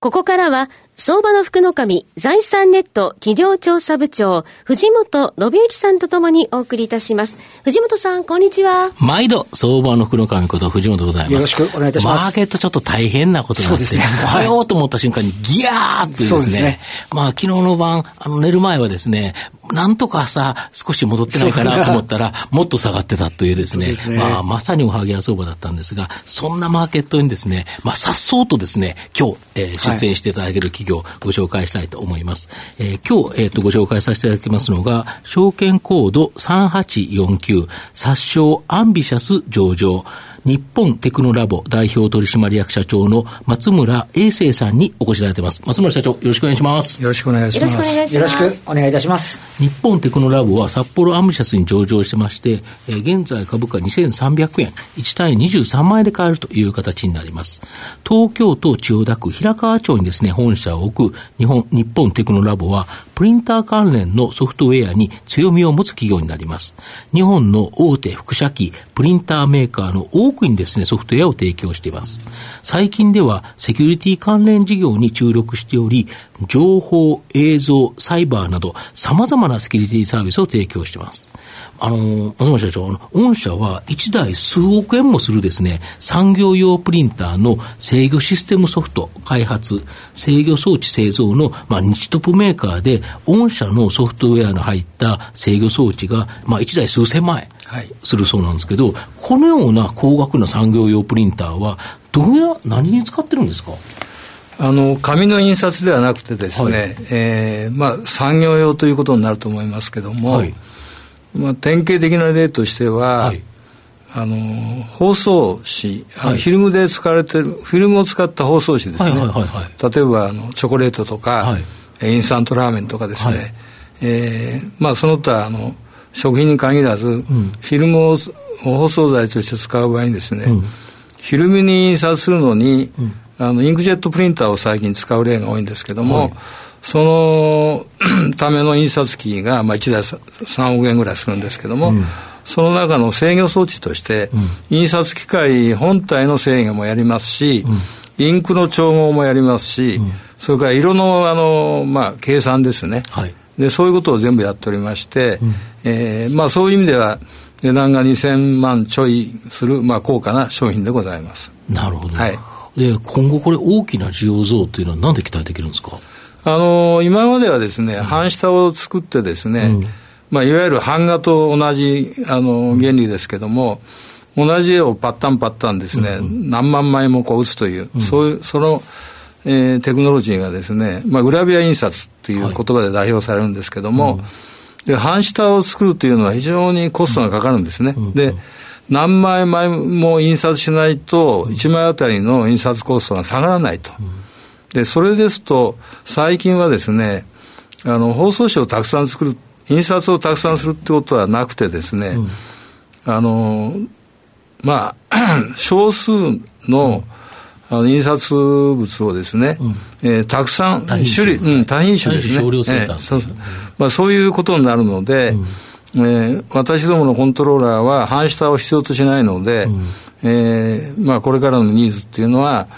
ここからは相場の福の神、財産ネット企業調査部長、藤本信之さんとともにお送りいたします。藤本さん、こんにちは。毎度、相場の福の神こと藤本でございます。よろしくお願いいたします。マーケットちょっと大変なことになって、ね、おはようと思った瞬間にギャーってですね、すねまあ昨日の晩、あの寝る前はですね、なんとかさ、少し戻ってないかなと思ったら、もっと下がってたというですね、すねまあまさにおはぎや相場だったんですが、そんなマーケットにですね、まあさっそうとですね、今日、えー、出演していただける企業、ご紹介したいと思います。えー、今日、えっ、ー、と、ご紹介させていただきますのが、証券コード3849、殺傷アンビシャス上場。日本テクノラボ代表取締役社長の松村英生さんにお越しいただいてます。松村社長、よろしくお願いします。よろしくお願いします。よろしくお願いいたします。日本テクノラボは札幌アンビシャスに上場してまして、えー、現在株価2300円、1単位23万円で買えるという形になります。東京都千代田区平川町にですね、本社を置く日本、日本テクノラボは、プリンター関連のソフトウェアに強みを持つ企業になります。日本の大手複写機、プリンターメーカーの多くにですね、ソフトウェアを提供しています。最近では、セキュリティ関連事業に注力しており、情報、映像、サイバーなど、様々なセキュリティサービスを提供しています。あの、松本社長、あの、御社は1台数億円もするですね、産業用プリンターの制御システムソフト開発、制御装置製造の、まあ、日トップメーカーで、御社のソフトウェアの入った制御装置が、まあ、1台数千万円するそうなんですけど、はい、このような高額な産業用プリンターは、どうや、何に使ってるんですか？あの紙の印刷ではなくてですね、はい、えー、まあ、産業用ということになると思いますけども、はい、まあ、典型的な例としては、はい、あの包装紙、あのフィルムで使われてるフィルムを使った包装紙ですね、例えばあのチョコレートとか、はい、インスタントラーメンとかですね、はい、えー、まあ、その他あの食品に限らず、うん、フィルムを包装材として使う場合にですね、うん、フィルムに印刷するのに、うん、あのインクジェットプリンターを最近使う例が多いんですけども、はい、その ための印刷機が、まあ、1台3億円ぐらいするんですけども、その中の制御装置として、印刷機械本体の制御もやりますし、インクの調合もやりますし、それから色のあの、まあ、計算ですね、はい、でそういうことを全部やっておりまして、うん、えー、まあ、そういう意味では値段が2000万ちょいする、まあ、高価な商品でございます。なるほど、はい、で今後これ大きな需要増というのは何で期待できるんですか？あの今まではですね、半下を作ってですね、うん、まあ、いわゆる版画と同じあの原理ですけども、同じ絵をパッタンパッタンですね、うん、何万枚もこう打つという、うん、そういうそのえー、テクノロジーがですね、まあ、グラビア印刷という言葉で代表されるんですけども、はいうん、で半下を作るというのは非常にコストがかかるんですね。うん、で何枚枚も印刷しないと、1枚あたりの印刷コストが下がらないと。で、それですと、最近はですね、あの、包装紙をたくさん作る、印刷をたくさんするってことはなくてですね、うん、あの、まあ、少数の、あの印刷物をですね、うん、えー、たくさん、種類、うん、多品種ですね。少量生産、えー、そうまあ、そういうことになるので、うん。えー、私どものコントローラーは半下を必要としないので、うん、えー、まあ、これからのニーズっていうのは、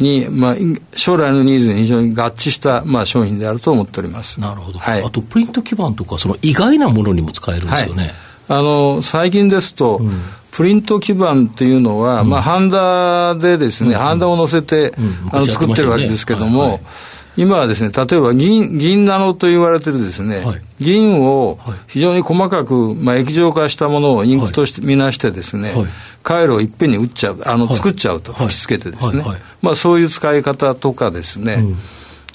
に、まあ、将来のニーズに非常に合致した、まあ、商品であると思っております。なるほど。はい、あと、プリント基板とか、その意外なものにも使えるんですよね。はい、あの、最近ですと、うんプリント基板っていうのは、うん、まあ、ハンダでですね、うん、ハンダを乗せて、うん、あの作ってるわけですけども、はい。はい、今はですね、例えば銀、銀ナノと言われてるですね、はい、銀を非常に細かく、まあ、液状化したものをインクとして見なしてですね、回路をいっぺんに打っちゃう、あの、作っちゃうと、吹き付けてですね、まあ、そういう使い方とかですね、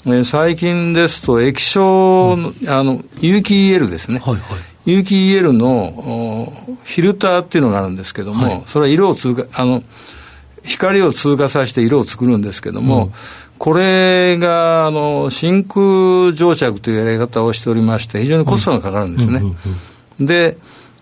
え最近ですと液晶、あの有機 EL ですね、はい。はい有機 EL のフィルターっていうのがあるんですけども、はい、それは色を通過、あの、光を通過させて色を作るんですけども、うん、これが、あの、真空蒸着というやり方をしておりまして、非常にコストがかかるんですね。で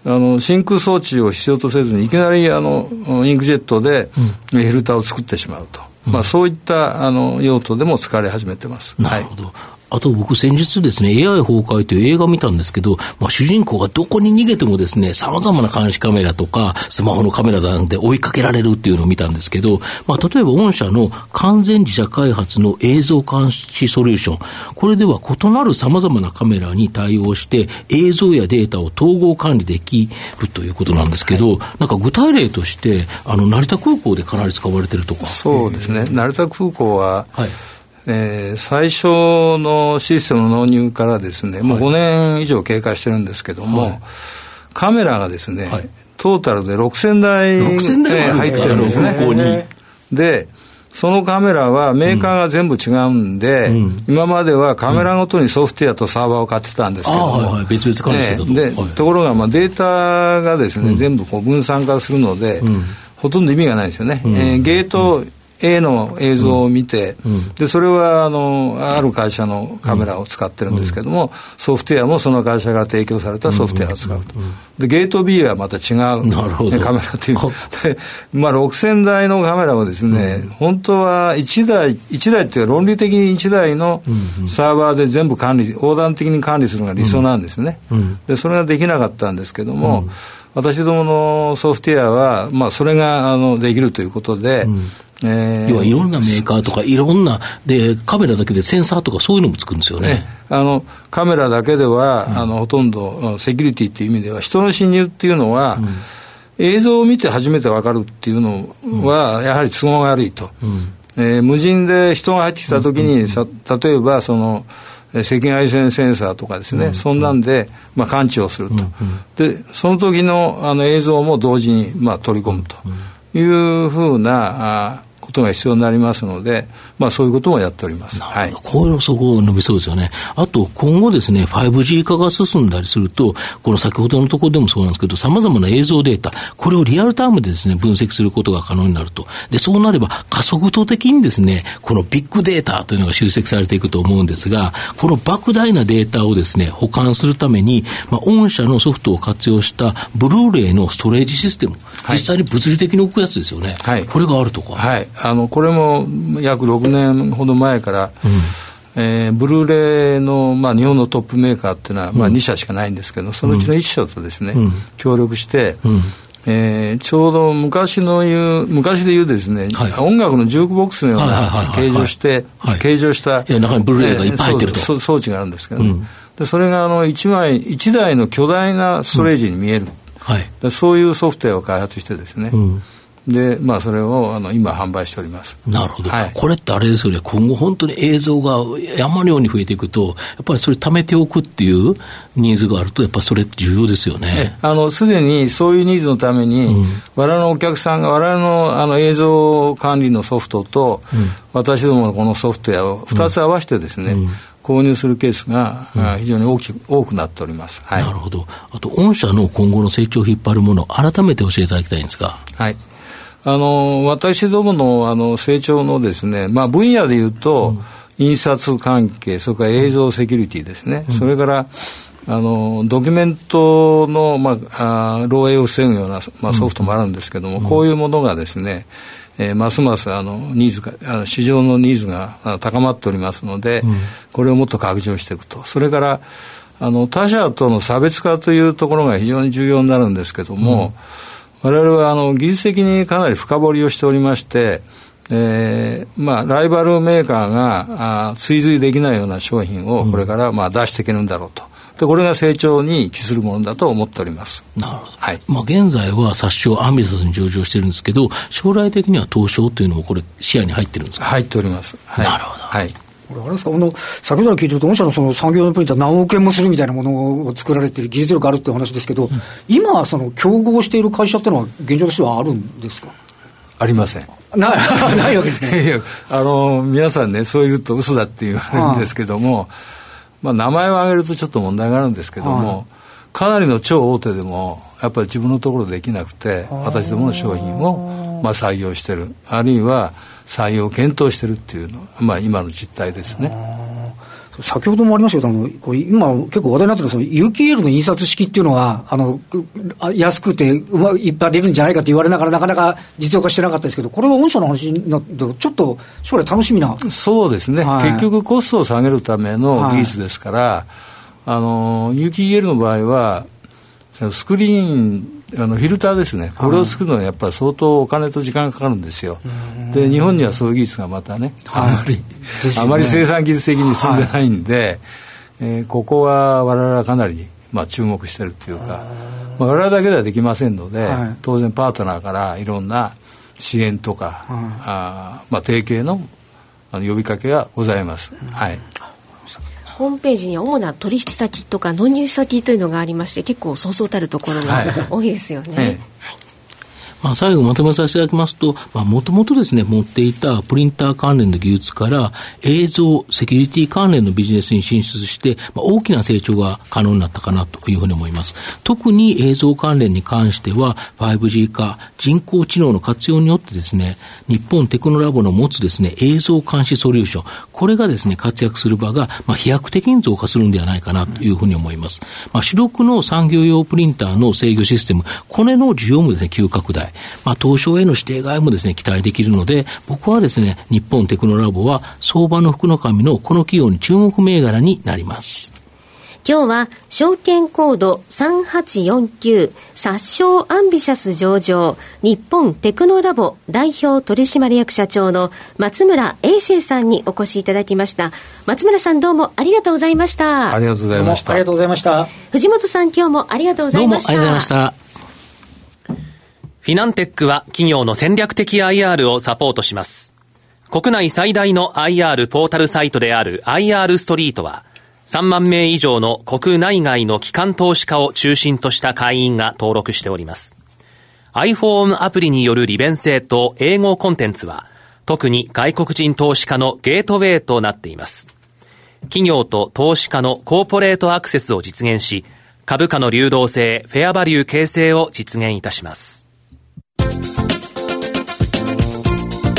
あの真空装置を必要とせずにいきなりあのインクジェットでフィルターを作ってしまうと、うん、まあ、そういったあの用途でも使われ始めてます。なるほど、はいあと僕先日ですね、AI 崩壊という映画を見たんですけど、まあ、主人公がどこに逃げてもですね、様々な監視カメラとか、スマホのカメラなんで追いかけられるっていうのを見たんですけど、まあ、例えば御社の完全自社開発の映像監視ソリューション、これでは異なる様々なカメラに対応して、映像やデータを統合管理できるということなんですけど、はい、なんか具体例として、あの、成田空港でかなり使われてるとか。そうですね。成田空港は、はいえー、最初のシステムの納入からですね、もう5年以上経過してるんですけども、はい、カメラがですね、はい、トータルで6000台6000台入ってるんですね。で、そのカメラはメーカーが全部違うんで、うん、今まではカメラごとにソフトウェアとサーバーを買ってたんですけども、はいはい、別々管理してたと、ね、で、ところがまあデータがですね、うん、全部こう分散化するので、うん、ほとんど意味がないですよね。えー、ゲート、A の映像を見て、うん、でそれはあのある会社のカメラを使ってるんですけども、ソフトウェアもその会社から提供されたソフトウェアを使うと、でゲート B はまた違う、カメラという。で、まあ、6000台のカメラをですね、本当は1台1台っていうか論理的に1台のサーバーで全部管理横断的に管理するのが理想なんですね、でそれができなかったんですけども、私どものソフトウェアは、まあ、それがあのできるということで、えー、要はいろんなメーカーとか、いろんなで、カメラだけでセンサーとか、そういうのもつくんですよね。あのカメラだけでは、うん、あのほとんどセキュリティっていう意味では、人の侵入っていうのは、うん、映像を見て初めて分かるっていうのは、やはり都合が悪いと。うん、えー、無人で人が入ってきたときに、さ例えばその、赤外線センサーとかですね、うん、そんなんで、まあ、感知をすると、うんうん、でその時のあの映像も同時に、まあ、取り込むというふうなあことが必要になりますので、まあ、そういうこともやっております。はい、こういうのそこ伸びそうですよね。あと、今後ですね、5G 化が進んだりすると、この先ほどのところでもそうなんですけど、様々な映像データ、これをリアルタイムでですね、分析することが可能になると。で、そうなれば、加速度的にですね、このビッグデータというのが集積されていくと思うんですが、この莫大なデータをですね、保管するために、まあ、御社のソフトを活用したブルーレイのストレージシステム、はい、実際に物理的に置くやつですよね。はい。これがあるとか。はい。あの、これも約6年ほど前から、うん。えー、ブルーレイの、まあ、日本のトップメーカーっていうのは、まあ、2社しかないんですけど、そのうちの1社とですね、うん、協力して、うん、えー、ちょうど昔の言う、昔で言うですね、はい、音楽のジュークボックスのような形状して、形状した、中にブルーレイがいっぱい入ってると、えー、装置があるんですけどね、うん、でそれがあの1枚、1台の巨大なストレージに見える、はい、そういうソフトウェアを開発してですね、で、まあ、それをあの今、販売しております。なるほど、はい、これってあれですよね、今後、本当に映像が山のように増えていくと、やっぱりそれ、貯めておくっていうニーズがあると、やっぱりそれ重要ですよね。すでにそういうニーズのために、うん、我々のお客さんが、我々のあの映像管理のソフトと、うん、私どものこのソフトウェアを2つ合わせてですね、うん。購入するケースが、非常に大きく、多くなっております、はい、なるほど、あと、御社の今後の成長を引っ張るもの、改めて教えていただきたいんですが。はいあの私どものあの成長のですね、まあ、分野でいうと、うん、印刷関係、それから映像セキュリティですね、うん、それからあのドキュメントの、まあ、あ漏洩を防ぐような、まあ、ソフトもあるんですけども、うん、こういうものがですね、えー、ますますあのニーズがあの市場のニーズが高まっておりますので、これをもっと拡張していくと。それからあの他社との差別化というところが非常に重要になるんですけども、我々はあの技術的にかなり深掘りをしておりまして、えーまあ、ライバルメーカーがあ追随できないような商品をこれからまあ出していけるんだろうと。でこれが成長に帰するものだと思っております。なるほど。はい。まあ現在は殺傷アンビサスに上場してるんですけど、将来的には東証というのもこれ視野に入ってるんですか？入っております。はい、なるほど。はい。これあれですか、あの、先ほど聞いてると、御社のその産業用プリンター何億円もするみたいなものを作られている技術力あるっていう話ですけど、うん、今、その競合している会社っていうのは、現状としてはあるんですか？ありません。なないわけですね。いやあの、皆さんね、そう言うと嘘だって言われるんですけども、まあ、名前を挙げるとちょっと問題があるんですけども、かなりの超大手でも、やっぱり自分のところできなくて、私どもの商品を、まあ、採用してる。あるいは、採用を検討してるっていうのは、まあ、今の実態ですね。先ほどもありましたけど、あのこう今、結構話題になってるその UQL の印刷式っていうのは、あの安くてうまいっぱい出るんじゃないかと言われながら、なかなか実用化してなかったですけど、これは御社の話になって、ちょっと将来楽しみな。そうですね、はい、結局コストを下げるための技術ですから、はい、あの UQL の場合は、スクリーンあのフィルターですね、これを作るのはやっぱり相当お金と時間がかかるんですよ、で日本にはそういう技術がまたね、あまり、あまり生産技術的に進んでないんで、はい、えー、ここはわれわれはかなり、まあ、注目してるっていうか、まあ、我々だけではできませんので、はい、当然パートナーからいろんな支援とか、はい、あまあ、提携のあの呼びかけがございます。はいホームページに主な取引先とか納入先というのがありまして結構そうそうたるところが多いですよね。はいまあ、最後まとめさせていただきますと、もともとですね、持っていたプリンター関連の技術から映像、セキュリティ関連のビジネスに進出して、まあ、大きな成長が可能になったかなというふうに思います。特に映像関連に関しては、5G 化、人工知能の活用によってですね、日本テクノラボの持つですね、映像監視ソリューション、これがですね、活躍する場が、まあ、飛躍的に増加するんではないかなというふうに思います。まあ、主力の産業用プリンターの制御システム、これの需要もですね、急拡大。まあ、東証への指定外もですね、期待できるので、僕はですね、日本テクノラボは相場の福の神のこの企業に注目銘柄になります。今日は証券コード3849殺傷アンビシャス上場日本テクノラボ代表取締役社長の松村英生さんにお越しいただきました。松村さんどうもありがとうございました。ありがとうございました。ありがとうございました。藤本さん今日もありがとうございました。どうもありがとうございましたフィナンテックは企業の戦略的 IR をサポートします。国内最大の IR ポータルサイトである IR ストリートは、3万名以上の国内外の機関投資家を中心とした会員が登録しております。iPhone アプリによる利便性と英語コンテンツは、特に外国人投資家のゲートウェイとなっています。企業と投資家のコーポレートアクセスを実現し、株価の流動性、フェアバリュー形成を実現いたします。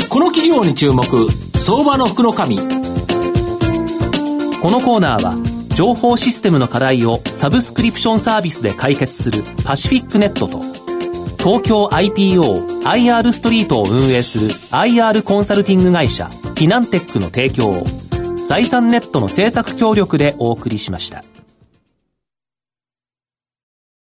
この企業に注目相場の福の神このコーナーは情報システムの課題をサブスクリプションサービスで解決するパシフィックネットと東京 IPOIR ストリートを運営する IR コンサルティング会社フィナンテックの提供を財産ネットの政策協力でお送りしました。